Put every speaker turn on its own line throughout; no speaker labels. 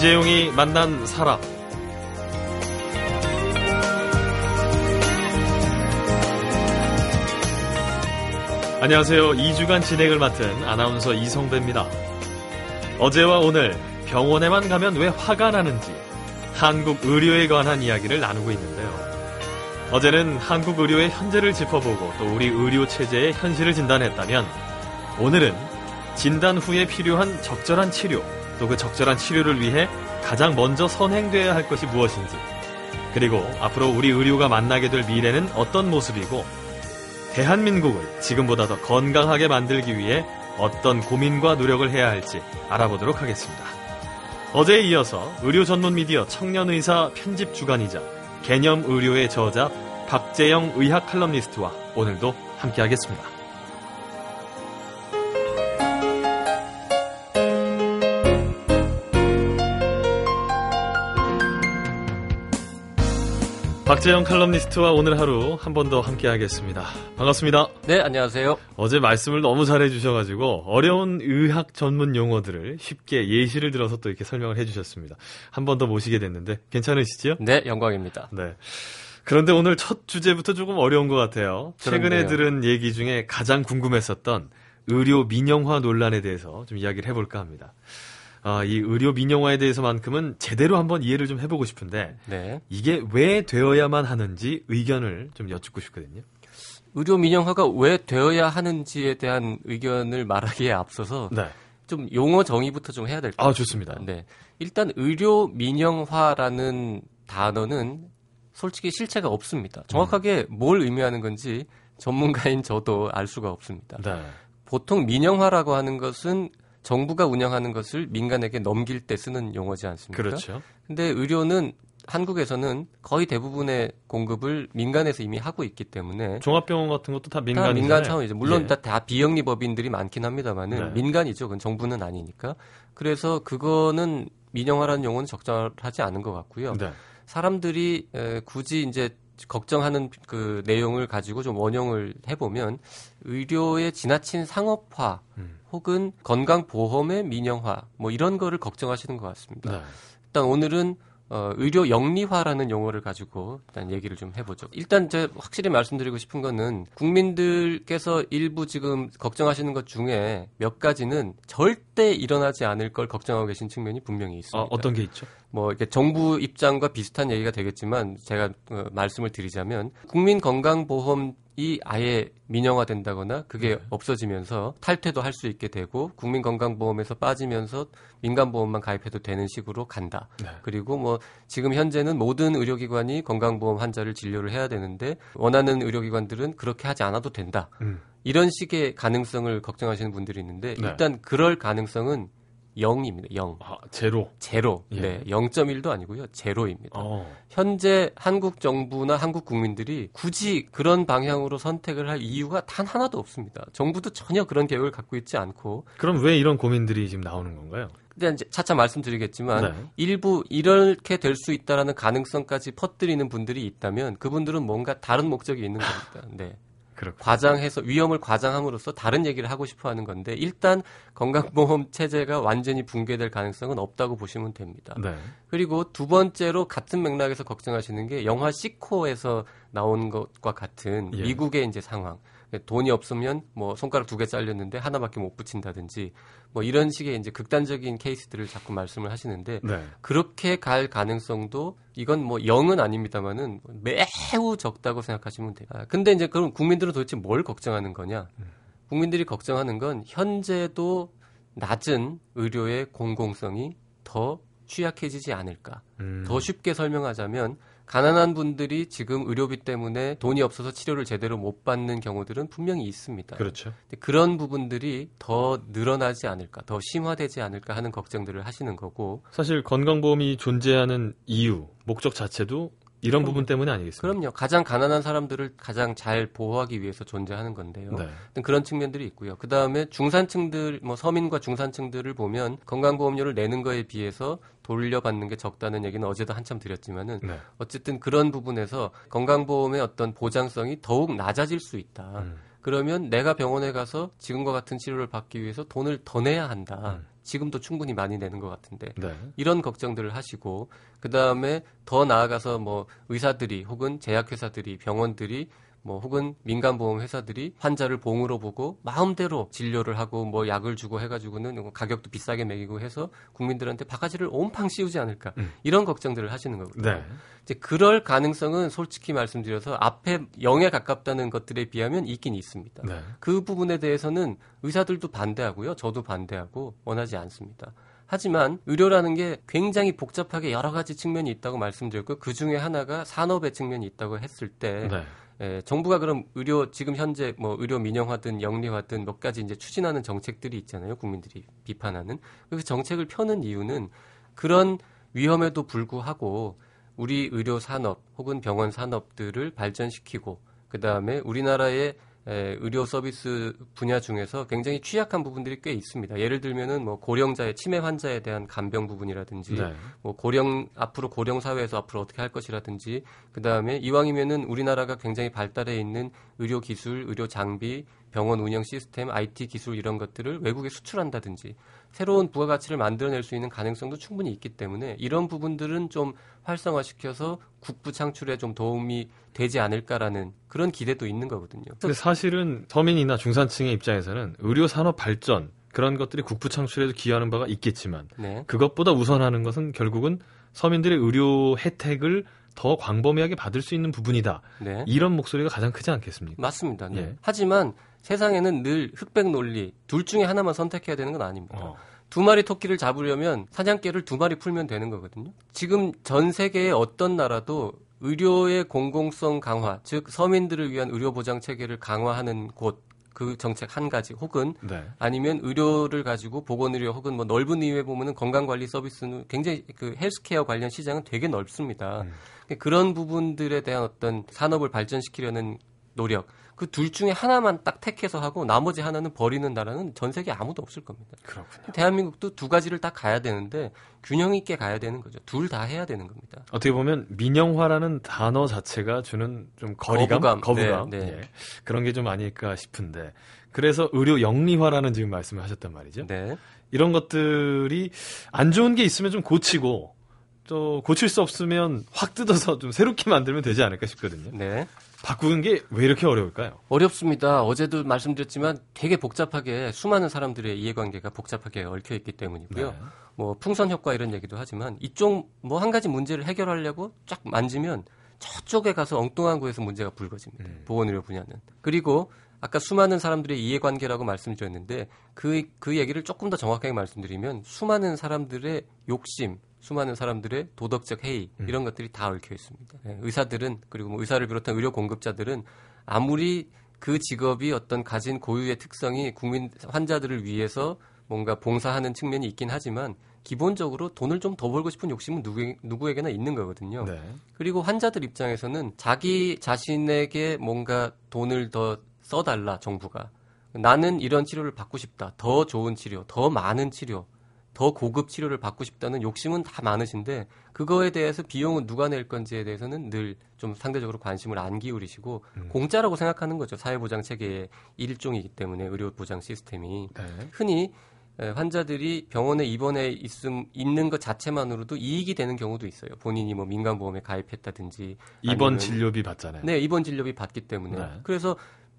이재용이 만난 사람. 안녕하세요. 2주간 진행을 맡은 아나운서 이성배입니다. 어제와 오늘 병원에만 가면 왜 화가 나는지 한국 의료에 관한 이야기를 나누고 있는데요. 어제는 한국 의료의 현재를 짚어보고 또 우리 의료 체제의 현실을 진단했다면 오늘은 진단 후에 필요한 적절한 치료 또 그 적절한 치료를 위해 가장 먼저 선행돼야 할 것이 무엇인지 그리고 앞으로 우리 의료가 만나게 될 미래는 어떤 모습이고 대한민국을 지금보다 더 건강하게 만들기 위해 어떤 고민과 노력을 해야 할지 알아보도록 하겠습니다. 어제에 이어서 의료 전문 미디어 청년의사 편집 주간이자 개념 의료의 저자 박재영 의학 칼럼니스트와 오늘도 함께하겠습니다. 박재영 칼럼니스트와 오늘 하루 한 번 더 함께 하겠습니다. 반갑습니다.
네, 안녕하세요.
어제 말씀을 너무 잘해 주셔가지고 어려운 의학 전문 용어들을 쉽게 예시를 들어서 또 이렇게 설명을 해 주셨습니다. 한 번 더 모시게 됐는데 괜찮으시죠?
네, 영광입니다.
네. 그런데 오늘 첫 주제부터 조금 어려운 것 같아요. 최근에
그렇네요.
들은 얘기 중에 가장 궁금했었던 의료 민영화 논란에 대해서 좀 이야기를 해볼까 합니다. 아, 이 의료 민영화에 대해서만큼은 제대로 한번 이해를 좀 해보고 싶은데
네.
이게 왜 되어야만 하는지 의견을 좀 여쭙고 싶거든요.
의료 민영화가 왜 되어야 하는지에 대한 의견을 말하기에 앞서서
네.
좀 용어 정의부터 좀 해야 될것
아,
같습니다.
좋습니다.
네. 일단 의료 민영화라는 단어는 솔직히 실체가 없습니다. 정확하게 뭘 의미하는 건지 전문가인 저도 알 수가 없습니다.
네.
보통 민영화라고 하는 것은 정부가 운영하는 것을 민간에게 넘길 때 쓰는 용어지 않습니까?
그렇죠.
근데 의료는 한국에서는 거의 대부분의 공급을 민간에서 이미 하고 있기 때문에
종합병원 같은 것도
다다
민간이잖아요.
민간 차원이죠. 물론
예.
다, 다 비영리 법인들이 많긴 합니다만은
네.
민간이죠. 그건 정부는 아니니까. 그래서 그거는 민영화라는 용어는 적절하지 않은 것 같고요.
네.
사람들이 에, 굳이 이제 걱정하는 그 내용을 가지고 좀 원용을 해보면 의료의 지나친 상업화
음.
혹은 건강보험의 민영화 뭐 이런 거를 걱정하시는 것 같습니다.
네.
일단 오늘은 어, 의료 영리화라는 용어를 가지고 일단 얘기를 좀 해보죠. 일단 제가 확실히 말씀드리고 싶은 거는 국민들께서 일부 지금 걱정하시는 것 중에 몇 가지는 절대 일어나지 않을 걸 걱정하고 계신 측면이 분명히 있습니다.
아, 어떤 게 있죠?
뭐 이렇게 정부 입장과 비슷한 얘기가 되겠지만 제가 어, 말씀을 드리자면 국민 건강보험 이 아예 민영화된다거나 그게
네.
없어지면서 탈퇴도 할 수 있게 되고 국민 건강보험에서 빠지면서 민간보험만 가입해도 되는 식으로 간다.
네.
그리고 뭐 지금 현재는 모든 의료기관이 건강보험 환자를 진료를 해야 되는데 원하는 의료기관들은 그렇게 하지 않아도 된다.
음.
이런 식의 가능성을 걱정하시는 분들이 있는데
네.
일단 그럴 가능성은 0입니다. 0.
아, 제로.
제로.
예.
네. 0.1도 아니고요. 제로입니다.
어.
현재 한국 정부나 한국 국민들이 굳이 그런 방향으로 선택을 할 이유가 단 하나도 없습니다. 정부도 전혀 그런 계획을 갖고 있지 않고
그럼 왜 이런 고민들이 지금 나오는 건가요?
근데 이제 차차 말씀드리겠지만
네.
일부 이렇게 될 수 있다라는 가능성까지 퍼뜨리는 분들이 있다면 그분들은 뭔가 다른 목적이 있는 겁니다. 네.
그렇고.
과장해서 위험을 과장함으로써 다른 얘기를 하고 싶어 하는 건데 일단 건강보험 체제가 완전히 붕괴될 가능성은 없다고 보시면 됩니다.
네.
그리고 두 번째로 같은 맥락에서 걱정하시는 게 영화 시코에서 나온 것과 같은
예.
미국의 이제 상황. 돈이 없으면 뭐 손가락 두 개 잘렸는데 하나밖에 못 붙인다든지 뭐 이런 식의 이제 극단적인 케이스들을 자꾸 말씀을 하시는데
네.
그렇게 갈 가능성도 이건 뭐 0은 아닙니다만은 매우 적다고 생각하시면 돼요. 아, 근데 이제 그럼 국민들은 도대체 뭘 걱정하는 거냐? 국민들이 걱정하는 건 현재도 낮은 의료의 공공성이 더 취약해지지 않을까.
음.
더 쉽게 설명하자면 가난한 분들이 지금 의료비 때문에 돈이 없어서 치료를 제대로 못 받는 경우들은 분명히 있습니다.
그렇죠.
그런 부분들이 더 늘어나지 않을까, 더 심화되지 않을까 하는 걱정들을 하시는 거고,
사실 건강보험이 존재하는 이유, 목적 자체도 이런 부분 때문에 아니겠습니까?
그럼요. 가장 가난한 사람들을 가장 잘 보호하기 위해서 존재하는 건데요.
네.
그런 측면들이 있고요. 그 다음에 중산층들, 뭐 서민과 중산층들을 보면 건강보험료를 내는 거에 비해서 돌려받는 게 적다는 얘기는 어제도 한참 드렸지만은
네.
어쨌든 그런 부분에서 건강보험의 어떤 보장성이 더욱 낮아질 수 있다.
음.
그러면 내가 병원에 가서 지금과 같은 치료를 받기 위해서 돈을 더 내야 한다.
음.
지금도 충분히 많이 내는 것 같은데
네.
이런 걱정들을 하시고 그 다음에 더 나아가서 뭐 의사들이 혹은 제약회사들이 병원들이 뭐 혹은 민간 보험 회사들이 환자를 봉으로 보고 마음대로 진료를 하고 뭐 약을 주고 해가지고는 가격도 비싸게 매기고 해서 국민들한테 바가지를 온팡 씌우지 않을까
음.
이런 걱정들을 하시는 거거든요.
네.
이제 그럴 가능성은 솔직히 말씀드려서 앞에 0에 가깝다는 것들에 비하면 있긴 있습니다.
네.
그 부분에 대해서는 의사들도 반대하고요. 저도 반대하고 원하지 않습니다. 하지만 의료라는 게 굉장히 복잡하게 여러 가지 측면이 있다고 말씀드렸고 그 중에 하나가 산업의 측면이 있다고 했을 때
네.
에, 정부가 그럼 의료 지금 현재 뭐 의료 민영화든 영리화든 몇 가지 이제 추진하는 정책들이 있잖아요. 국민들이 비판하는 그 정책을 펴는 이유는 그런 위험에도 불구하고 우리 의료 산업 혹은 병원 산업들을 발전시키고 그 다음에 우리나라의 에, 의료 서비스 분야 중에서 굉장히 취약한 부분들이 꽤 있습니다. 예를 들면은 뭐 고령자의 치매 환자에 대한 간병 부분이라든지
네.
뭐 고령 앞으로 고령 사회에서 앞으로 어떻게 할 것이라든지 그 다음에 이왕이면은 우리나라가 굉장히 발달해 있는 의료 기술, 의료 장비, 병원 운영 시스템, IT 기술 이런 것들을 외국에 수출한다든지 새로운 부가가치를 만들어낼 수 있는 가능성도 충분히 있기 때문에 이런 부분들은 좀 활성화시켜서 국부 창출에 좀 도움이 되지 않을까라는 그런 기대도 있는 거거든요.
근데 사실은 서민이나 중산층의 입장에서는 의료 산업 발전 그런 것들이 국부 창출에도 기여하는 바가 있겠지만
네.
그것보다 우선하는 것은 결국은 서민들의 의료 혜택을 더 광범위하게 받을 수 있는 부분이다.
네.
이런 목소리가 가장 크지 않겠습니까?
맞습니다. 네.
예.
하지만 세상에는 늘 흑백 논리 둘 중에 하나만 선택해야 되는 건 아닙니다.
어.
두 마리 토끼를 잡으려면 사냥개를 두 마리 풀면 되는 거거든요. 지금 전 세계의 어떤 나라도 의료의 공공성 강화, 즉 서민들을 위한 의료 보장 체계를 강화하는 곳 그 정책 한 가지 혹은
네.
아니면 의료를 가지고 보건의료 혹은 뭐 넓은 이유에 보면은 건강관리 서비스는 굉장히 그 헬스케어 관련 시장은 되게 넓습니다.
음.
그런 부분들에 대한 어떤 산업을 발전시키려는 노력 그 둘 중에 하나만 딱 택해서 하고 나머지 하나는 버리는 나라는 전 세계 아무도 없을 겁니다.
그렇군요.
대한민국도 두 가지를 다 가야 되는데 균형 있게 가야 되는 거죠. 둘 다 해야 되는 겁니다.
어떻게 보면 민영화라는 단어 자체가 주는 좀 거리감,
거부감.
거부감,
네, 네.
예. 그런 게 좀 아닐까 싶은데 그래서 의료 영리화라는 지금 말씀을 하셨단 말이죠.
네.
이런 것들이 안 좋은 게 있으면 좀 고치고 또 고칠 수 없으면 확 뜯어서 좀 새롭게 만들면 되지 않을까 싶거든요.
네.
바꾸는 게 왜 이렇게 어려울까요?
어렵습니다. 어제도 말씀드렸지만 되게 복잡하게 수많은 사람들의 이해관계가 복잡하게 얽혀 있기 때문이고요.
네.
뭐 풍선 효과 이런 얘기도 하지만 이쪽 뭐 한 가지 문제를 해결하려고 쫙 만지면 저쪽에 가서 엉뚱한 곳에서 문제가 불거집니다.
음.
보건의료 분야는. 그리고 아까 수많은 사람들의 이해관계라고 말씀드렸는데 그, 그 얘기를 조금 더 정확하게 말씀드리면 수많은 사람들의 욕심, 수많은 사람들의 도덕적 해이
음.
이런 것들이 다 얽혀 있습니다. 예, 의사들은 그리고 뭐 의사를 비롯한 의료 공급자들은 아무리 그 직업이 어떤 가진 고유의 특성이 국민 환자들을 위해서 뭔가 봉사하는 측면이 있긴 하지만 기본적으로 돈을 좀 더 벌고 싶은 욕심은 누구, 누구에게나 있는 거거든요.
네.
그리고 환자들 입장에서는 자기 자신에게 뭔가 돈을 더 써달라 정부가 나는 이런 치료를 받고 싶다 더 좋은 치료 더 많은 치료 더 고급 치료를 받고 싶다는 욕심은 다 많으신데 그거에 대해서 비용은 누가 낼 건지에 대해서는 늘 좀 상대적으로 관심을 안 기울이시고
음.
공짜라고 생각하는 거죠 사회보장 체계의 일종이기 때문에 의료보장 시스템이
네.
흔히 에, 환자들이 병원에 입원해 있음 있는 것 자체만으로도 이익이 되는 경우도 있어요. 본인이 뭐 민간보험에 가입했다든지
입원 진료비 받잖아요.
네, 입원 진료비 받기 때문에.
네.
그래서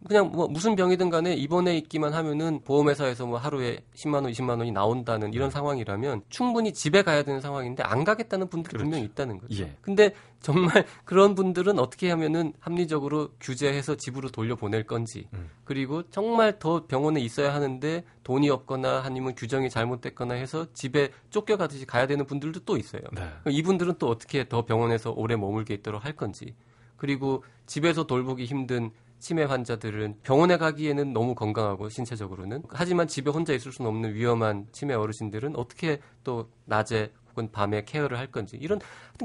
그냥 뭐 무슨 병이든 간에 입원해 있기만 하면은 보험회사에서 뭐 하루에 10만 원, 20만 원이 나온다는 이런 상황이라면 충분히 집에 가야 되는 상황인데 안 가겠다는 분들이
그렇죠.
분명히 있다는 거죠.
예.
근데 정말 그런 분들은 어떻게 하면은 합리적으로 규제해서 집으로 돌려보낼 건지
음.
그리고 정말 더 병원에 있어야 하는데 돈이 없거나 아니면 규정이 잘못됐거나 해서 집에 쫓겨가듯이 가야 되는 분들도 또 있어요.
네.
이분들은 또 어떻게 더 병원에서 오래 머물게 있도록 할 건지 그리고 집에서 돌보기 힘든 치매 환자들은 병원에 가기에는 너무 건강하고 신체적으로는 하지만 집에 혼자 있을 수는 없는 위험한 치매 어르신들은 어떻게 또 낮에 혹은 밤에 케어를 할 건지 이런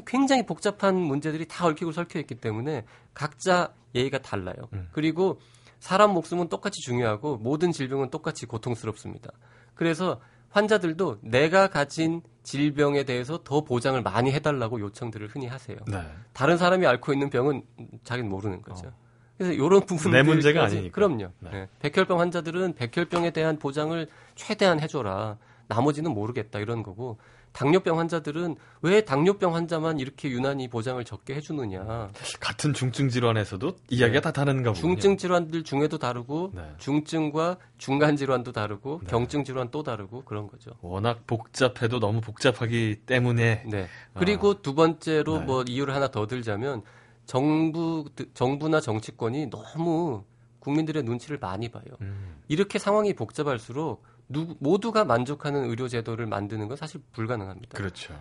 굉장히 복잡한 문제들이 다 얽히고 설켜 있기 때문에 각자 예의가 달라요.
음.
그리고 사람 목숨은 똑같이 중요하고 모든 질병은 똑같이 고통스럽습니다. 그래서 환자들도 내가 가진 질병에 대해서 더 보장을 많이 해달라고 요청들을 흔히 하세요.
네.
다른 사람이 앓고 있는 병은 자기는 모르는 거죠.
어.
그래서 이런 부분들
내 문제가 아니니까.
그럼요.
네.
네. 백혈병 환자들은 백혈병에 대한 보장을 최대한 해줘라. 나머지는 모르겠다 이런 거고 당뇨병 환자들은 왜 당뇨병 환자만 이렇게 유난히 보장을 적게 해주느냐.
같은 중증 질환에서도 이야기가
네.
다 다른가 보군요.
중증 질환들 중에도 다르고
네.
중증과 중간 질환도 다르고
네.
경증 질환 또 다르고 그런 거죠.
워낙 복잡해도 너무 복잡하기 때문에
네. 그리고 두 번째로
네.
뭐 이유를 하나 더 들자면 정부 정부나 정치권이 너무 국민들의 눈치를 많이 봐요.
음,
이렇게 상황이 복잡할수록 누, 모두가 만족하는 의료 제도를 만드는 건 사실 불가능합니다.
그렇죠.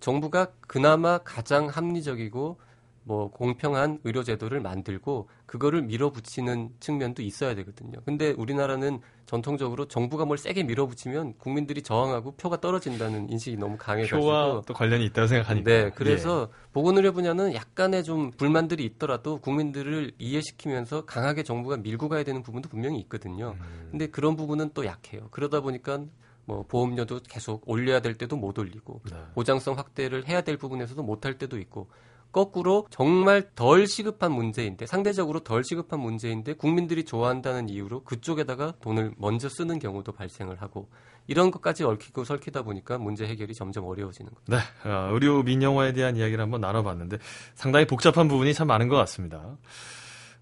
정부가 그나마 가장 합리적이고 뭐 공평한 의료 제도를 만들고 그거를 밀어붙이는 측면도 있어야 되거든요. 근데 우리나라는 전통적으로 정부가 뭘 세게 밀어붙이면 국민들이 저항하고 표가 떨어진다는 인식이 너무 강해가지고
표와 또 관련이 있다고 생각하니까.
네, 그래서 보건의료 분야는 약간의 좀 불만들이 있더라도 국민들을 이해시키면서 강하게 정부가 밀고 가야 되는 부분도 분명히 있거든요.
예. 음,
근데 그런 부분은 또 약해요. 그러다 보니까 뭐 보험료도 계속 올려야 될 때도 못 올리고
네.
보장성 확대를 해야 될 부분에서도 못 할 때도 있고 거꾸로 정말 덜 시급한 문제인데 상대적으로 덜 시급한 문제인데 국민들이 좋아한다는 이유로 그쪽에다가 돈을 먼저 쓰는 경우도 발생을 하고 이런 것까지 얽히고 설키다 보니까 문제 해결이 점점 어려워지는 거죠.
네, 어, 의료 민영화에 대한 이야기를 한번 나눠봤는데 상당히 복잡한 부분이 참 많은 것 같습니다.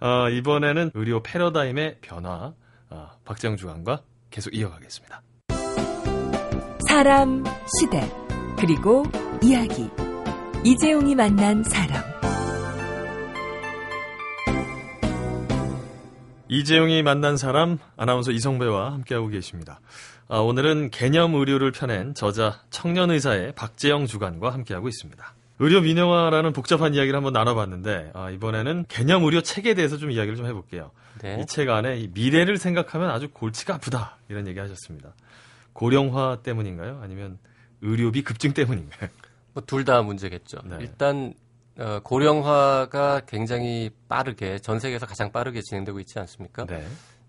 어, 이번에는 의료 패러다임의 변화, 어, 박재영 주관과 계속 이어가겠습니다.
사람, 시대, 그리고 이야기. 이재용이 만난 사람.
이재용이 만난 사람 아나운서 이성배와 함께하고 계십니다. 아, 오늘은 개념 의료를 펴낸 저자 청년의사의 박재영 주간과 함께하고 있습니다. 의료 민영화라는 복잡한 이야기를 한번 나눠봤는데 아, 이번에는 개념 의료 책에 대해서 좀 이야기를 좀 해볼게요.
네.
이책 안에 이 미래를 생각하면 아주 골치가 아프다 이런 얘기 하셨습니다. 고령화 때문인가요? 아니면 의료비 급증 때문인가요?
뭐 둘 다 문제겠죠.
네.
일단 어, 고령화가 굉장히 빠르게 전 세계에서 가장 빠르게 진행되고 있지 않습니까?
네.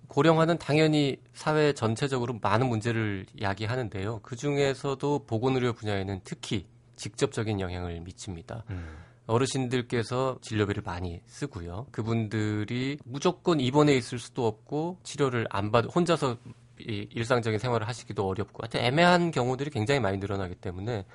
고령화는 당연히 사회 전체적으로 많은 문제를 야기하는데요. 그 중에서도 보건의료 분야에는 특히 직접적인 영향을 미칩니다.
음,
어르신들께서 진료비를 많이 쓰고요. 그분들이 무조건 입원해 있을 수도 없고 치료를 안 받, 혼자서 이 일상적인 생활을 하시기도 어렵고 하여튼 애매한 경우들이 굉장히 많이 늘어나기 때문에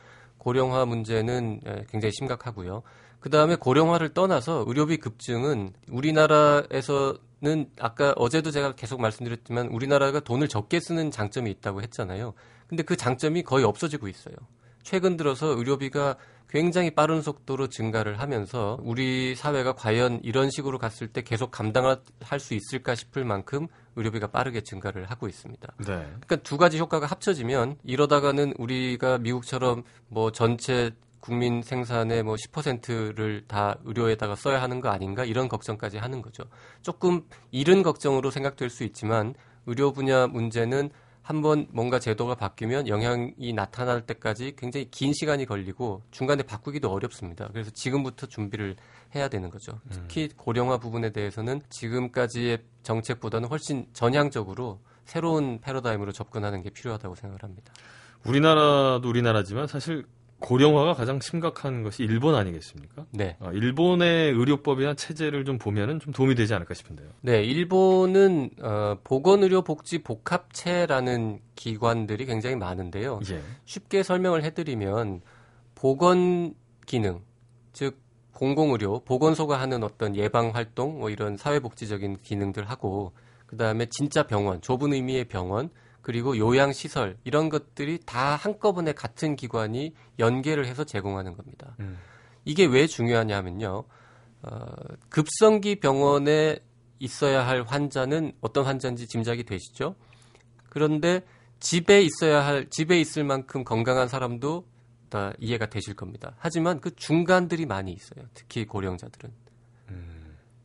고령화 문제는 에, 굉장히 심각하고요. 그 다음에 고령화를 떠나서 의료비 급증은 우리나라에서는 아까 어제도 제가 계속 말씀드렸지만 우리나라가 돈을 적게 쓰는 장점이 있다고 했잖아요. 근데 그 장점이 거의 없어지고 있어요. 최근 들어서 의료비가 굉장히 빠른 속도로 증가를 하면서 우리 사회가 과연 이런 식으로 갔을 때 계속 감당할 수 있을까 싶을 만큼 의료비가 빠르게 증가를 하고 있습니다.
네.
그러니까 두 가지 효과가 합쳐지면 이러다가는 우리가 미국처럼 뭐 전체 국민 생산의 뭐 10%를 다 의료에다가 써야 하는 거 아닌가 이런 걱정까지 하는 거죠. 조금 이른 걱정으로 생각될 수 있지만 의료 분야 문제는 한번 뭔가 제도가 바뀌면 영향이 나타날 때까지 굉장히 긴 시간이 걸리고 중간에 바꾸기도 어렵습니다. 그래서 지금부터 준비를 해야 되는 거죠. 특히 고령화 부분에 대해서는 지금까지의 정책보다는 훨씬 전향적으로 새로운 패러다임으로 접근하는 게 필요하다고 생각을 합니다.
우리나라도 우리나라지만 사실 고령화가 가장 심각한 것이 일본 아니겠습니까?
네.
어, 일본의 의료법이나 체제를 좀 보면은 좀 도움이 되지 않을까 싶은데요.
네, 일본은 어, 보건의료복지복합체라는 기관들이 굉장히 많은데요.
예.
쉽게 설명을 해드리면 보건 기능, 즉 공공의료, 보건소가 하는 어떤 예방 활동, 뭐 이런 사회복지적인 기능들 하고 그 다음에 진짜 병원, 좁은 의미의 병원, 그리고 요양 시설 이런 것들이 다 한꺼번에 같은 기관이 연계를 해서 제공하는 겁니다.
음.
이게 왜 중요하냐면요. 어, 급성기 병원에 있어야 할 환자는 어떤 환자인지 짐작이 되시죠? 그런데 집에 있어야 할, 집에 있을 만큼 건강한 사람도 다 이해가 되실 겁니다. 하지만 그 중간들이 많이 있어요. 특히 고령자들은.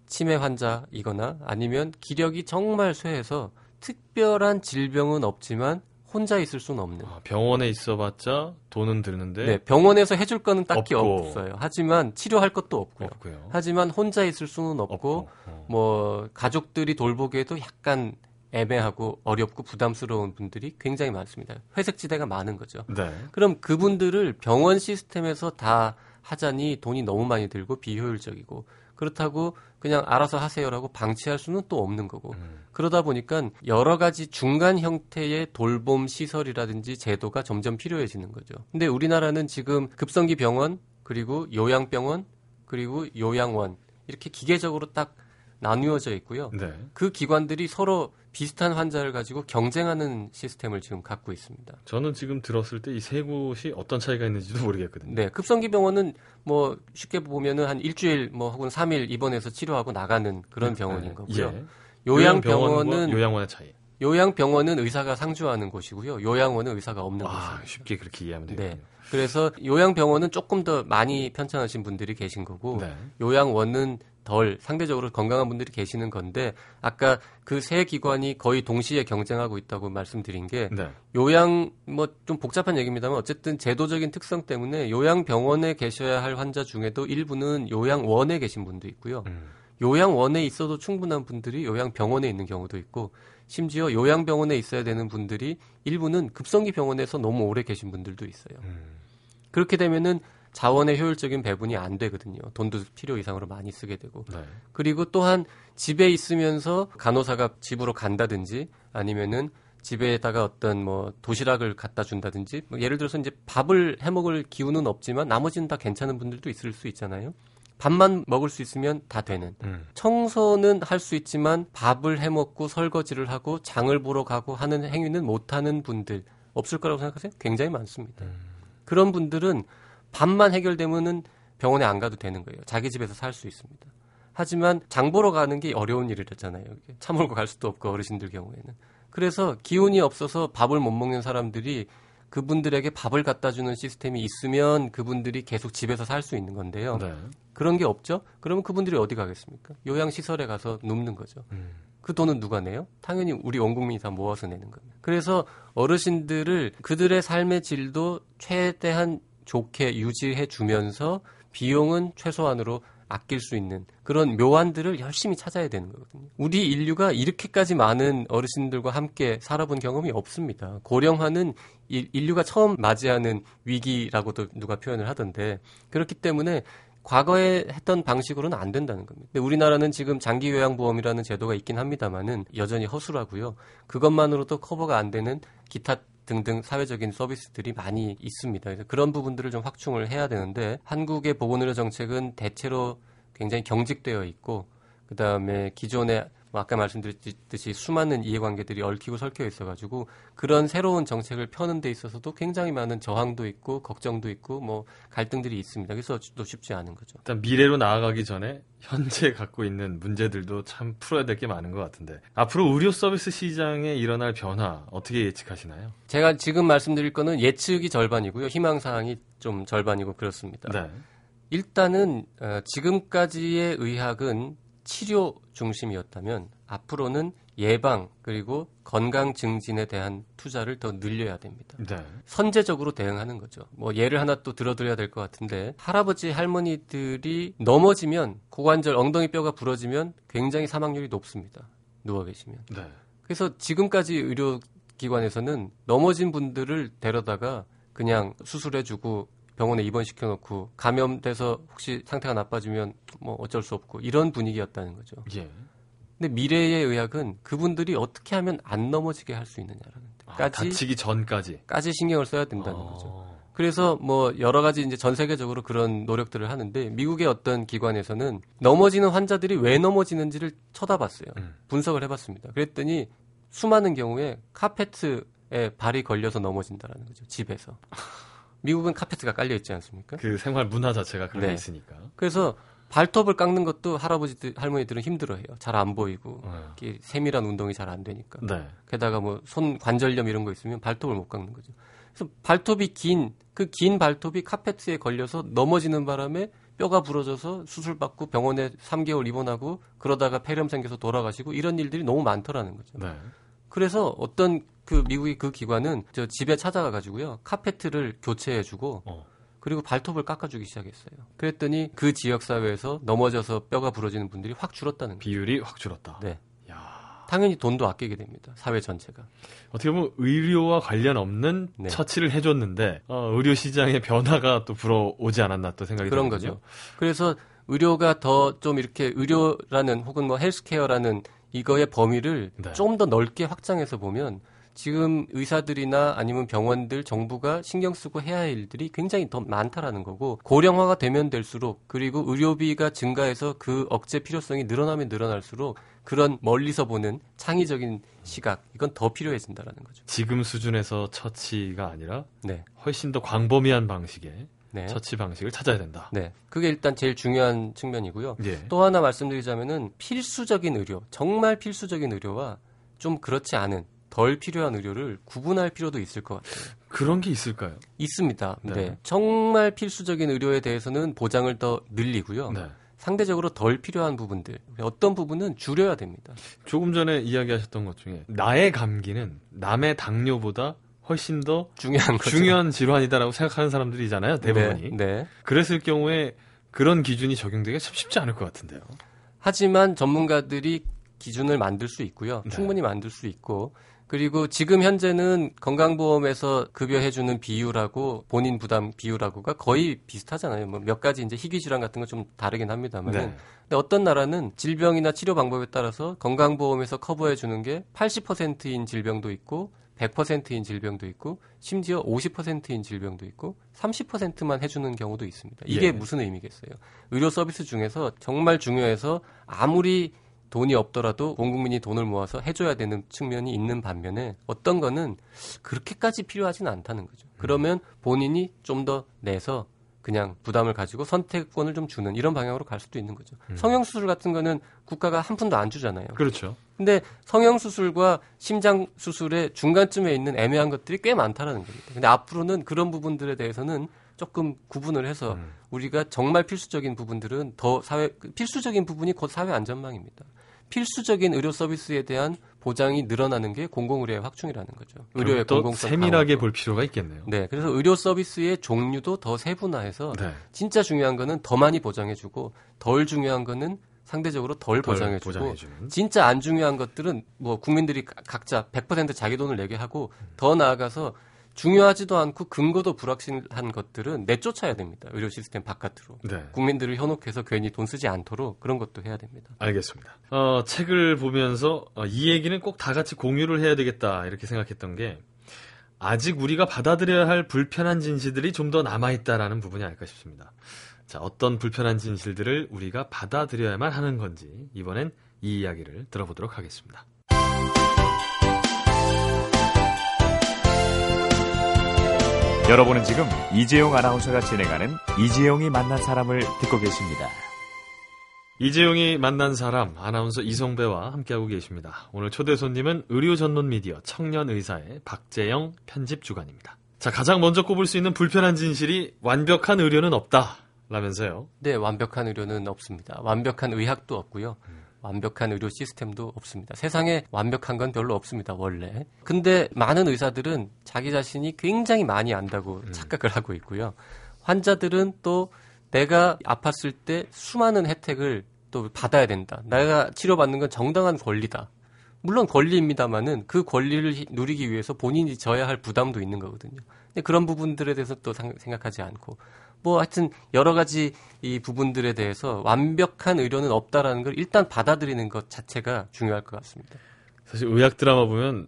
치매 환자이거나 아니면 기력이 정말 쇠해서 특별한 질병은 없지만 혼자 있을 수는 없는.
아, 병원에 있어봤자 돈은 드는데
네, 병원에서 해줄 거는 딱히
없고.
없어요. 하지만 치료할 것도 없고요.
없고요.
하지만 혼자 있을 수는 없고,
없고. 어.
뭐 가족들이 돌보기에도 약간 애매하고 어렵고 부담스러운 분들이 굉장히 많습니다. 회색지대가 많은 거죠.
네.
그럼 그분들을 병원 시스템에서 다 하자니 돈이 너무 많이 들고 비효율적이고 그렇다고 그냥 알아서 하세요라고 방치할 수는 또 없는 거고.
음.
그러다 보니까 여러 가지 중간 형태의 돌봄 시설이라든지 제도가 점점 필요해지는 거죠. 근데 우리나라는 지금 급성기 병원 그리고 요양병원 그리고 요양원 이렇게 기계적으로 딱 나누어져 있고요.
네.
그 기관들이 서로 비슷한 환자를 가지고 경쟁하는 시스템을 지금 갖고 있습니다.
저는 지금 들었을 때 이 세 곳이 어떤 차이가 있는지도 모르겠거든요.
네, 급성기 병원은 뭐 쉽게 보면은 한 일주일 뭐 혹은 3일 입원해서 치료하고 나가는 그런 병원인 거고요.
예.
요양병원은
요양원의 차이.
요양병원은 의사가 상주하는 곳이고요. 요양원은 의사가 없는
아,
곳입니다.
쉽게 그렇게 이해하면
네.
되겠군요.
그래서 요양병원은 조금 더 많이 편찮으신 분들이 계신 거고
네.
요양원은 덜 상대적으로 건강한 분들이 계시는 건데 아까 그 세 기관이 거의 동시에 경쟁하고 있다고 말씀드린 게
네.
요양 뭐 좀 복잡한 얘기입니다만 어쨌든 제도적인 특성 때문에 요양 병원에 계셔야 할 환자 중에도 일부는 요양원에 계신 분도 있고요.
음.
요양원에 있어도 충분한 분들이 요양병원에 있는 경우도 있고 심지어 요양병원에 있어야 되는 분들이 일부는 급성기 병원에서 너무 오래 계신 분들도 있어요.
음.
그렇게 되면은 자원의 효율적인 배분이 안 되거든요. 돈도 필요 이상으로 많이 쓰게 되고.
네.
그리고 또한 집에 있으면서 간호사가 집으로 간다든지 아니면은 집에다가 어떤 뭐 도시락을 갖다 준다든지 뭐 예를 들어서 이제 밥을 해 먹을 기운은 없지만 나머지는 다 괜찮은 분들도 있을 수 있잖아요. 밥만 먹을 수 있으면 다 되는.
음.
청소는 할 수 있지만 밥을 해 먹고 설거지를 하고 장을 보러 가고 하는 행위는 못 하는 분들 없을 거라고 생각하세요? 굉장히 많습니다. 그런 분들은 밥만 해결되면은 병원에 안 가도 되는 거예요. 자기 집에서 살 수 있습니다. 하지만 장 보러 가는 게 어려운 일이잖아요. 이게 차 몰고 갈 수도 없고 어르신들 경우에는. 그래서 기운이 없어서 밥을 못 먹는 사람들이 그분들에게 밥을 갖다 주는 시스템이 있으면 그분들이 계속 집에서 살 수 있는 건데요.
네.
그런 게 없죠? 그러면 그분들이 어디 가겠습니까? 요양시설에 가서 눕는 거죠.
음.
그 돈은 누가 내요? 당연히 우리 온 국민이 다 모아서 내는 겁니다. 그래서 어르신들을 그들의 삶의 질도 최대한 좋게 유지해 주면서 비용은 최소한으로 아낄 수 있는 그런 묘안들을 열심히 찾아야 되는 거거든요. 우리 인류가 이렇게까지 많은 어르신들과 함께 살아본 경험이 없습니다. 고령화는 이- 인류가 처음 맞이하는 위기라고도 누가 표현을 하던데 그렇기 때문에 과거에 했던 방식으로는 안 된다는 겁니다. 근데 우리나라는 지금 장기 요양보험이라는 제도가 있긴 합니다만은 여전히 허술하고요. 그것만으로도 커버가 안 되는 기타 등등 사회적인 서비스들이 많이 있습니다. 그래서 그런 부분들을 좀 확충을 해야 되는데 한국의 보건의료 정책은 대체로 굉장히 경직되어 있고 그 다음에 기존에 뭐 아까 말씀드렸듯이 수많은 이해관계들이 얽히고 설켜 있어가지고 그런 새로운 정책을 펴는 데 있어서도 굉장히 많은 저항도 있고 걱정도 있고 뭐 갈등들이 있습니다. 그래서 또 쉽지 않은 거죠.
일단 미래로 나아가기 전에 현재 갖고 있는 문제들도 참 풀어야 될 게 많은 것 같은데 앞으로 의료 서비스 시장에 일어날 변화 어떻게 예측하시나요?
제가 지금 말씀드릴 거는 예측이 절반이고요. 희망사항이 좀 절반이고 그렇습니다.
네.
일단은 어, 지금까지의 의학은 치료 중심이었다면 앞으로는 예방 그리고 건강 증진에 대한 투자를 더 늘려야 됩니다.
네.
선제적으로 대응하는 거죠. 뭐 예를 하나 또 들어드려야 될 것 같은데 할아버지 할머니들이 넘어지면 고관절 엉덩이 뼈가 부러지면 굉장히 사망률이 높습니다. 누워 계시면.
네.
그래서 지금까지 의료기관에서는 넘어진 분들을 데려다가 그냥 수술해주고 병원에 입원시켜놓고 감염돼서 혹시 상태가 나빠지면 뭐 어쩔 수 없고 이런 분위기였다는 거죠.
예.
근데 미래의 의학은 그분들이 어떻게 하면 안 넘어지게 할 수 있느냐라는
아,
데까지
다치기 전까지.
까지 신경을 써야 된다는
어.
거죠. 그래서 뭐 여러 가지 이제 전 세계적으로 그런 노력들을 하는데 미국의 어떤 기관에서는 넘어지는 환자들이 왜 넘어지는지를 쳐다봤어요.
음.
분석을 해봤습니다. 그랬더니 수많은 경우에 카페트에 발이 걸려서 넘어진다라는 거죠. 집에서. 미국은 카페트가 깔려 있지 않습니까?
그 생활 문화 자체가 그런 게
네.
있으니까.
그래서 발톱을 깎는 것도 할아버지들 할머니들은 힘들어해요. 잘 안 보이고
어.
이렇게 세밀한 운동이 잘 안 되니까.
네.
게다가 뭐 손 관절염 이런 거 있으면 발톱을 못 깎는 거죠. 그래서 발톱이 긴 그 긴 발톱이 카페트에 걸려서 넘어지는 바람에 뼈가 부러져서 수술 받고 병원에 3개월 입원하고 그러다가 폐렴 생겨서 돌아가시고 이런 일들이 너무 많더라는 거죠.
네.
그래서 어떤 그 미국의 그 기관은 저 집에 찾아가 가지고요. 카페트를 교체해 주고
어.
그리고 발톱을 깎아 주기 시작했어요. 그랬더니 그 지역 사회에서 넘어져서 뼈가 부러지는 분들이 확 줄었다는 거예요.
비율이 확 줄었다.
네.
야.
당연히 돈도 아끼게 됩니다. 사회 전체가.
어떻게 보면 의료와 관련 없는
네.
처치를 해줬는데 어, 의료 시장의 변화가 또 불어오지 않았나 또 생각이
그런. 거죠. 그래서 의료가 더 좀 이렇게 의료라는 혹은 뭐 헬스케어라는 이거의 범위를
네.
좀더 넓게 확장해서 보면 지금 의사들이나 아니면 병원들 정부가 신경 쓰고 해야 할 일들이 굉장히 더 많다라는 거고 고령화가 되면 될수록 그리고 의료비가 증가해서 그 억제 필요성이 늘어나면 늘어날수록 그런 멀리서 보는 창의적인 시각 이건 더 필요해진다라는 거죠.
지금 수준에서 처치가 아니라
네.
훨씬 더 광범위한 방식의
네.
처치 방식을 찾아야 된다.
네. 그게 일단 제일 중요한 측면이고요.
예.
또 하나 말씀드리자면은 필수적인 의료, 정말 필수적인 의료와 좀 그렇지 않은 덜 필요한 의료를 구분할 필요도 있을 것 같아요.
그런 게 있을까요?
있습니다.
네.
네. 정말 필수적인 의료에 대해서는 보장을 더 늘리고요.
네.
상대적으로 덜 필요한 부분들, 어떤 부분은 줄여야 됩니다.
조금 전에 이야기하셨던 것 중에 나의 감기는 남의 당뇨보다 훨씬 더
중요한 거죠.
중요한 질환이다라고 생각하는 사람들이잖아요. 대부분이.
네, 네.
그랬을 경우에 그런 기준이 적용되기가 참 쉽지 않을 것 같은데요.
하지만 전문가들이 기준을 만들 수 있고요.
네.
충분히 만들 수 있고 그리고 지금 현재는 건강보험에서 급여해주는 비율하고 본인 부담 비율하고가 거의 비슷하잖아요. 뭐 몇 가지 이제 희귀 질환 같은 건 좀 다르긴 합니다만.
네.
근데 어떤 나라는 질병이나 치료 방법에 따라서 건강보험에서 커버해주는 게 80%인 질병도 있고 100%인 질병도 있고 심지어 50%인 질병도 있고 30%만 해주는 경우도 있습니다. 이게
예.
무슨 의미겠어요? 의료 서비스 중에서 정말 중요해서 아무리 돈이 없더라도 온 국민이 돈을 모아서 해줘야 되는 측면이 있는 반면에 어떤 거는 그렇게까지 필요하지는 않다는 거죠. 그러면 본인이 좀 더 내서 그냥 부담을 가지고 선택권을 좀 주는 이런 방향으로 갈 수도 있는 거죠. 성형수술 같은 거는 국가가 한 푼도 안 주잖아요.
그렇죠.
근데 성형수술과 심장수술의 중간쯤에 있는 애매한 것들이 꽤 많다라는 겁니다. 근데 앞으로는 그런 부분들에 대해서는 조금 구분을 해서
음.
우리가 정말 필수적인 부분들은 더 사회, 필수적인 부분이 곧 사회 안전망입니다. 필수적인 의료 서비스에 대한 보장이 늘어나는 게 공공의료의 확충이라는 거죠. 의료의
또
공공성
세밀하게
강화도.
볼 필요가 있겠네요.
네, 그래서 의료 서비스의 종류도 더 세분화해서
네.
진짜 중요한 거는 더 많이 보장해주고 덜 중요한 거는 상대적으로 덜
덜
보장해주고
보장해주는.
진짜 안 중요한 것들은 뭐 국민들이 가- 각자 100% 자기 돈을 내게 하고 더 나아가서 중요하지도 않고 근거도 불확실한 것들은 내쫓아야 됩니다. 의료 시스템 바깥으로.
네.
국민들을 현혹해서 괜히 돈 쓰지 않도록 그런 것도 해야 됩니다.
알겠습니다. 어, 책을 보면서 어, 이 얘기는 꼭 다 같이 공유를 해야 되겠다 이렇게 생각했던 게 아직 우리가 받아들여야 할 불편한 진실들이 좀 더 남아있다라는 부분이 아닐까 싶습니다. 자, 어떤 불편한 진실들을 우리가 받아들여야만 하는 건지 이번엔 이 이야기를 들어보도록 하겠습니다.
여러분은 지금 이재용 아나운서가 진행하는 이재용이 만난 사람을 듣고 계십니다.
이재용이 만난 사람 아나운서 이성배와 함께하고 계십니다. 오늘 초대 손님은 의료 전문 미디어 청년 의사의 박재영 편집 주간입니다. 자, 가장 먼저 꼽을 수 있는 불편한 진실이 완벽한 의료는 없다. 라면서요.
네, 완벽한 의료는 없습니다. 완벽한 의학도 없고요. 완벽한 의료 시스템도 없습니다. 세상에 완벽한 건 별로 없습니다, 원래. 근데 많은 의사들은 자기 자신이 굉장히 많이 안다고 착각을 하고 있고요. 환자들은 또 내가 아팠을 때 수많은 혜택을 또 받아야 된다. 내가 치료받는 건 정당한 권리다. 물론 권리입니다만은 그 권리를 히- 누리기 위해서 본인이 져야 할 부담도 있는 거거든요. 근데 그런 부분들에 대해서 또 상- 생각하지 않고 뭐 하여튼 여러 가지 이 부분들에 대해서 완벽한 의료는 없다라는 걸 일단 받아들이는 것 자체가 중요할 것 같습니다.
사실 의학 드라마 보면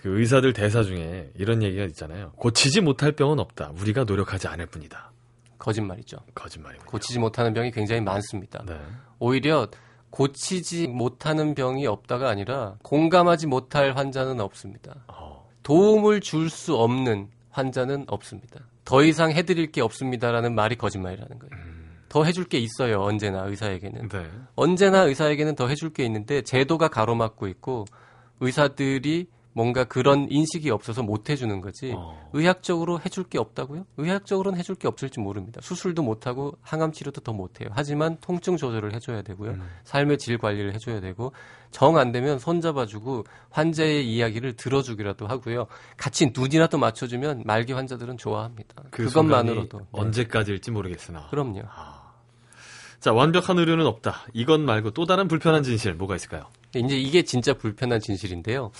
그 의사들 대사 중에 이런 얘기가 있잖아요. 고치지 못할 병은 없다. 우리가 노력하지 않을 뿐이다.
거짓말이죠.
거짓말이군요.
고치지 못하는 병이 굉장히 많습니다.
네.
오히려 고치지 못하는 병이 없다가 아니라 공감하지 못할 환자는 없습니다.
어,
도움을 줄 수 없는 환자는 없습니다. 더 이상 해드릴 게 없습니다라는 말이 거짓말이라는 거예요. 더 해줄 게 있어요, 언제나 의사에게는.
네.
언제나 의사에게는 더 해줄 게 있는데 제도가 가로막고 있고 의사들이 뭔가 그런 인식이 없어서 못 해주는 거지.
어.
의학적으로 해줄 게 없다고요? 의학적으로는 해줄 게 없을지 모릅니다. 수술도 못하고 항암 치료도 더 못해요. 하지만 통증 조절을 해줘야 되고요.
음.
삶의 질 관리를 해줘야 되고 정 안 되면 손잡아주고 환자의 이야기를 들어주기라도 하고요. 같이 눈이라도 맞춰주면 말기 환자들은 좋아합니다.
그
그 것만으로
순간이
도 네.
언제까지일지 모르겠으나.
그럼요.
자, 완벽한 의료는 없다. 이것 말고 또 다른 불편한 진실 뭐가 있을까요?
이제 이게 진짜 불편한 진실인데요.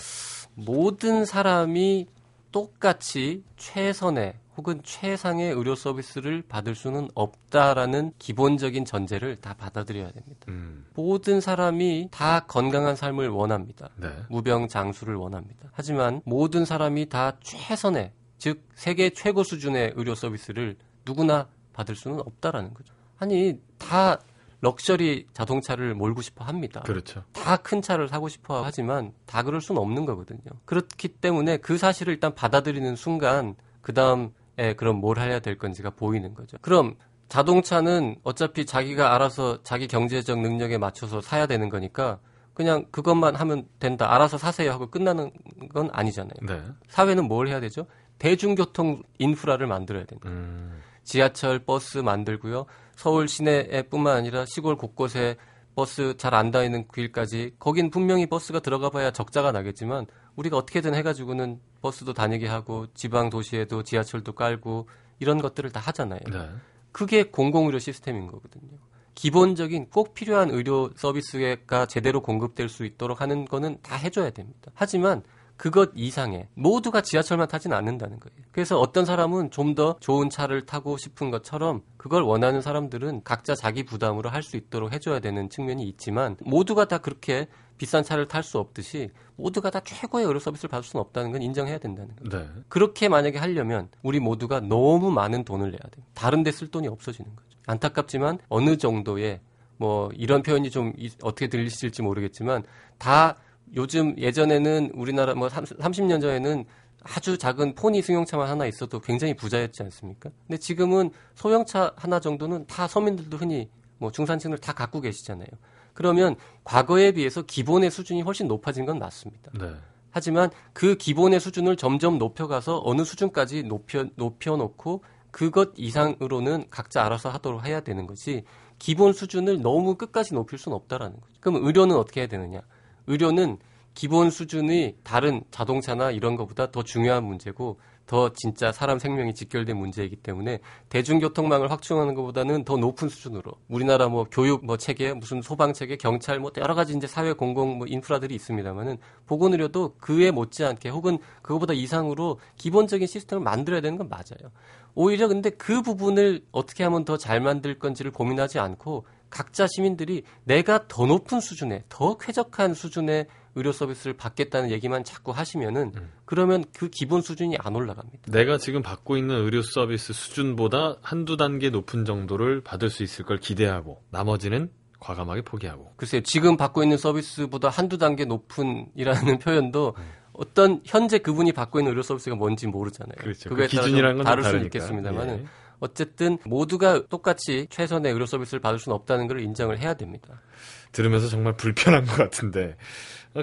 모든 사람이 똑같이 최선의 혹은 최상의 의료 서비스를 받을 수는 없다라는 기본적인 전제를 다 받아들여야 됩니다.
음.
모든 사람이 다 건강한 삶을 원합니다.
네.
무병장수를 원합니다. 하지만 모든 사람이 다 최선의 즉 세계 최고 수준의 의료 서비스를 누구나 받을 수는 없다라는 거죠. 아니 다 럭셔리 자동차를 몰고 싶어 합니다.
그렇죠.
다 큰 차를 사고 싶어 하지만 다 그럴 수는 없는 거거든요. 그렇기 때문에 그 사실을 일단 받아들이는 순간 그 다음에 그럼 뭘 해야 될 건지가 보이는 거죠. 그럼 자동차는 어차피 자기가 알아서 자기 경제적 능력에 맞춰서 사야 되는 거니까 그냥 그것만 하면 된다. 알아서 사세요 하고 끝나는 건 아니잖아요.
네.
사회는 뭘 해야 되죠? 대중교통 인프라를 만들어야 됩니다.
음.
지하철, 버스 만들고요. 서울 시내뿐만 아니라 시골 곳곳에 버스 잘 안 다니는 길까지 거긴 분명히 버스가 들어가 봐야 적자가 나겠지만 우리가 어떻게든 해가지고는 버스도 다니게 하고 지방 도시에도 지하철도 깔고 이런 것들을 다 하잖아요.
네.
그게 공공의료 시스템인 거거든요. 기본적인 꼭 필요한 의료 서비스가 제대로 공급될 수 있도록 하는 거는 다 해줘야 됩니다. 하지만 그것 이상의 모두가 지하철만 타지는 않는다는 거예요. 그래서 어떤 사람은 좀 더 좋은 차를 타고 싶은 것처럼 그걸 원하는 사람들은 각자 자기 부담으로 할 수 있도록 해줘야 되는 측면이 있지만 모두가 다 그렇게 비싼 차를 탈 수 없듯이 모두가 다 최고의 의료 서비스를 받을 수는 없다는 건 인정해야 된다는 거예요.
네.
그렇게 만약에 하려면 우리 모두가 너무 많은 돈을 내야 돼요. 다른 데 쓸 돈이 없어지는 거죠. 안타깝지만 어느 정도의 뭐 이런 표현이 좀 이- 어떻게 들리실지 모르겠지만 다 요즘 예전에는 우리나라 뭐 30년 전에는 아주 작은 포니 승용차만 하나 있어도 굉장히 부자였지 않습니까? 근데 지금은 소형차 하나 정도는 다 서민들도 흔히 뭐 중산층을 다 갖고 계시잖아요. 그러면 과거에 비해서 기본의 수준이 훨씬 높아진 건 맞습니다.
네.
하지만 그 기본의 수준을 점점 높여가서 어느 수준까지 높여 높여놓고 그것 이상으로는 각자 알아서 하도록 해야 되는 거지 기본 수준을 너무 끝까지 높일 수는 없다라는 거죠. 그럼 의료는 어떻게 해야 되느냐? 의료는 기본 수준이 다른 자동차나 이런 것보다 더 중요한 문제고 더 진짜 사람 생명이 직결된 문제이기 때문에 대중교통망을 확충하는 것보다는 더 높은 수준으로 우리나라 뭐 교육 뭐 체계 무슨 소방 체계 경찰 뭐 여러 가지 이제 사회 공공 뭐 인프라들이 있습니다만은 보건의료도 그에 못지않게 혹은 그거보다 이상으로 기본적인 시스템을 만들어야 되는 건 맞아요. 오히려 근데 그 부분을 어떻게 하면 더 잘 만들 건지를 고민하지 않고 각자 시민들이 내가 더 높은 수준의 더 쾌적한 수준의 의료 서비스를 받겠다는 얘기만 자꾸 하시면은 그러면 그 기본 수준이 안 올라갑니다.
내가 지금 받고 있는 의료 서비스 수준보다 한두 단계 높은 정도를 받을 수 있을 걸 기대하고 나머지는 과감하게 포기하고.
글쎄요, 지금 받고 있는 서비스보다 한두 단계 높은이라는 표현도 어떤 현재 그분이 받고 있는 의료 서비스가 뭔지 모르잖아요.
그렇죠.
그거에
그
따라
기준이라는 좀건
다를
다르니까.
있겠습니다만은
예.
어쨌든 모두가 똑같이 최선의 의료 서비스를 받을 수는 없다는 걸 인정을 해야 됩니다.
들으면서 정말 불편한 것 같은데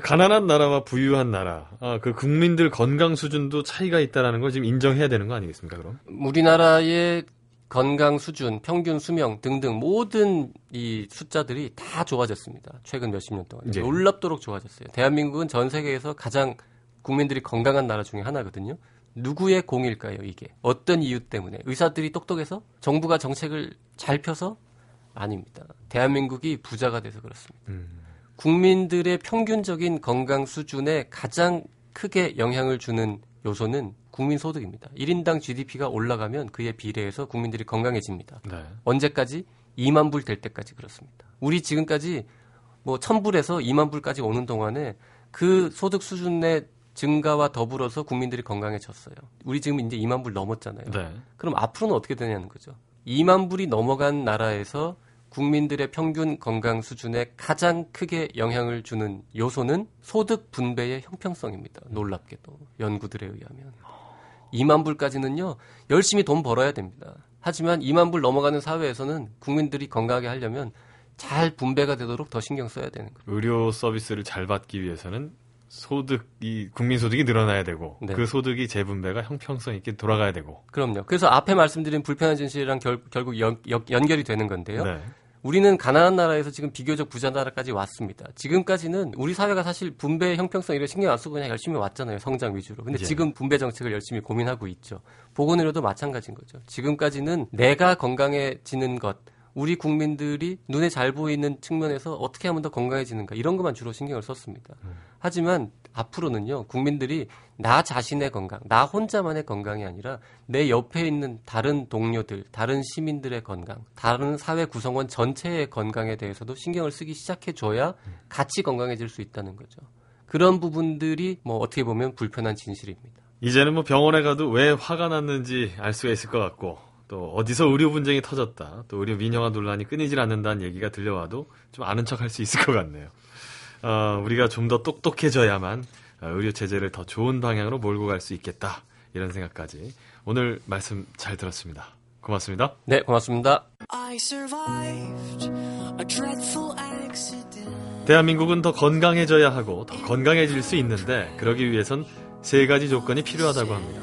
가난한 나라와 부유한 나라, 아, 그 국민들 건강 수준도 차이가 있다라는 걸 지금 인정해야 되는 거 아니겠습니까? 그럼?
우리나라의 건강 수준, 평균 수명 등등 모든 이 숫자들이 다 좋아졌습니다. 최근 몇십 년 동안.
예.
놀랍도록 좋아졌어요. 대한민국은 전 세계에서 가장 국민들이 건강한 나라 중에 하나거든요. 누구의 공일까요, 이게? 어떤 이유 때문에? 의사들이 똑똑해서? 정부가 정책을 잘 펴서? 아닙니다. 대한민국이 부자가 돼서 그렇습니다.
음.
국민들의 평균적인 건강 수준에 가장 크게 영향을 주는 요소는 국민 소득입니다. 1인당 GDP가 올라가면 그에 비례해서 국민들이 건강해집니다.
네.
언제까지? 2만 불 될 때까지 그렇습니다. 우리 지금까지 뭐 1000불에서 2만 불까지 오는 동안에 그 소득 수준의 증가와 더불어서 국민들이 건강해졌어요. 우리 지금 이제 2만 불 넘었잖아요.
네.
그럼 앞으로는 어떻게 되냐는 거죠. 2만 불이 넘어간 나라에서 국민들의 평균 건강 수준에 가장 크게 영향을 주는 요소는 소득 분배의 형평성입니다. 놀랍게도 연구들에 의하면 2만 불까지는요 열심히 돈 벌어야 됩니다. 하지만 2만 불 넘어가는 사회에서는 국민들이 건강하게 하려면 잘 분배가 되도록 더 신경 써야 되는 거죠.
의료 서비스를 잘 받기 위해서는 소득이 국민 소득이 늘어나야 되고
네.
그 소득이 재분배가 형평성 있게 돌아가야 되고.
그럼요. 그래서 앞에 말씀드린 불편한 진실이랑 결, 결국 연, 연- 연결이 되는 건데요.
네.
우리는 가난한 나라에서 지금 비교적 부자 나라까지 왔습니다. 지금까지는 우리 사회가 사실 분배 형평성 이런 신경 안 쓰고 그냥 열심히 왔잖아요. 성장 위주로. 근데
예.
지금 분배 정책을 열심히 고민하고 있죠. 보건의료도 마찬가지인 거죠. 지금까지는 내가 건강해지는 것 우리 국민들이 눈에 잘 보이는 측면에서 어떻게 하면 더 건강해지는가 이런 것만 주로 신경을 썼습니다. 하지만 앞으로는요 국민들이 나 자신의 건강, 나 혼자만의 건강이 아니라 내 옆에 있는 다른 동료들, 다른 시민들의 건강, 다른 사회 구성원 전체의 건강에 대해서도 신경을 쓰기 시작해 줘야 같이 건강해질 수 있다는 거죠. 그런 부분들이 뭐 어떻게 보면 불편한 진실입니다.
이제는 뭐 병원에 가도 왜 화가 났는지 알 수가 있을 것 같고 또 어디서 의료 분쟁이 터졌다 또 의료 민영화 논란이 끊이질 않는다는 얘기가 들려와도 좀 아는 척 할 수 있을 것 같네요. 어, 우리가 좀 더 똑똑해져야만 어, 의료 체제를 더 좋은 방향으로 몰고 갈 수 있겠다 이런 생각까지 오늘 말씀 잘 들었습니다. 고맙습니다.
네, 고맙습니다.
I survived a dreadful accident.
대한민국은 더 건강해져야 하고 더 건강해질 수 있는데 그러기 위해선 세 가지 조건이 필요하다고 합니다.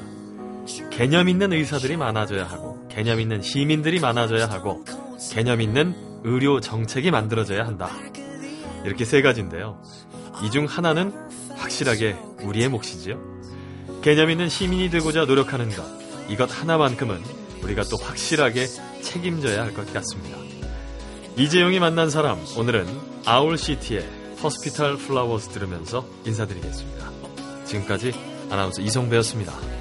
개념 있는 의사들이 많아져야 하고 개념 있는 시민들이 많아져야 하고 개념 있는 의료 정책이 만들어져야 한다. 이렇게 세 가지인데요. 이 중 하나는 확실하게 우리의 몫이지요. 개념 있는 시민이 되고자 노력하는 것. 이것 하나만큼은 우리가 또 확실하게 책임져야 할 것 같습니다. 이재용이 만난 사람, 오늘은 아울시티의 허스피탈 플라워스 들으면서 인사드리겠습니다. 지금까지 아나운서 이성배였습니다.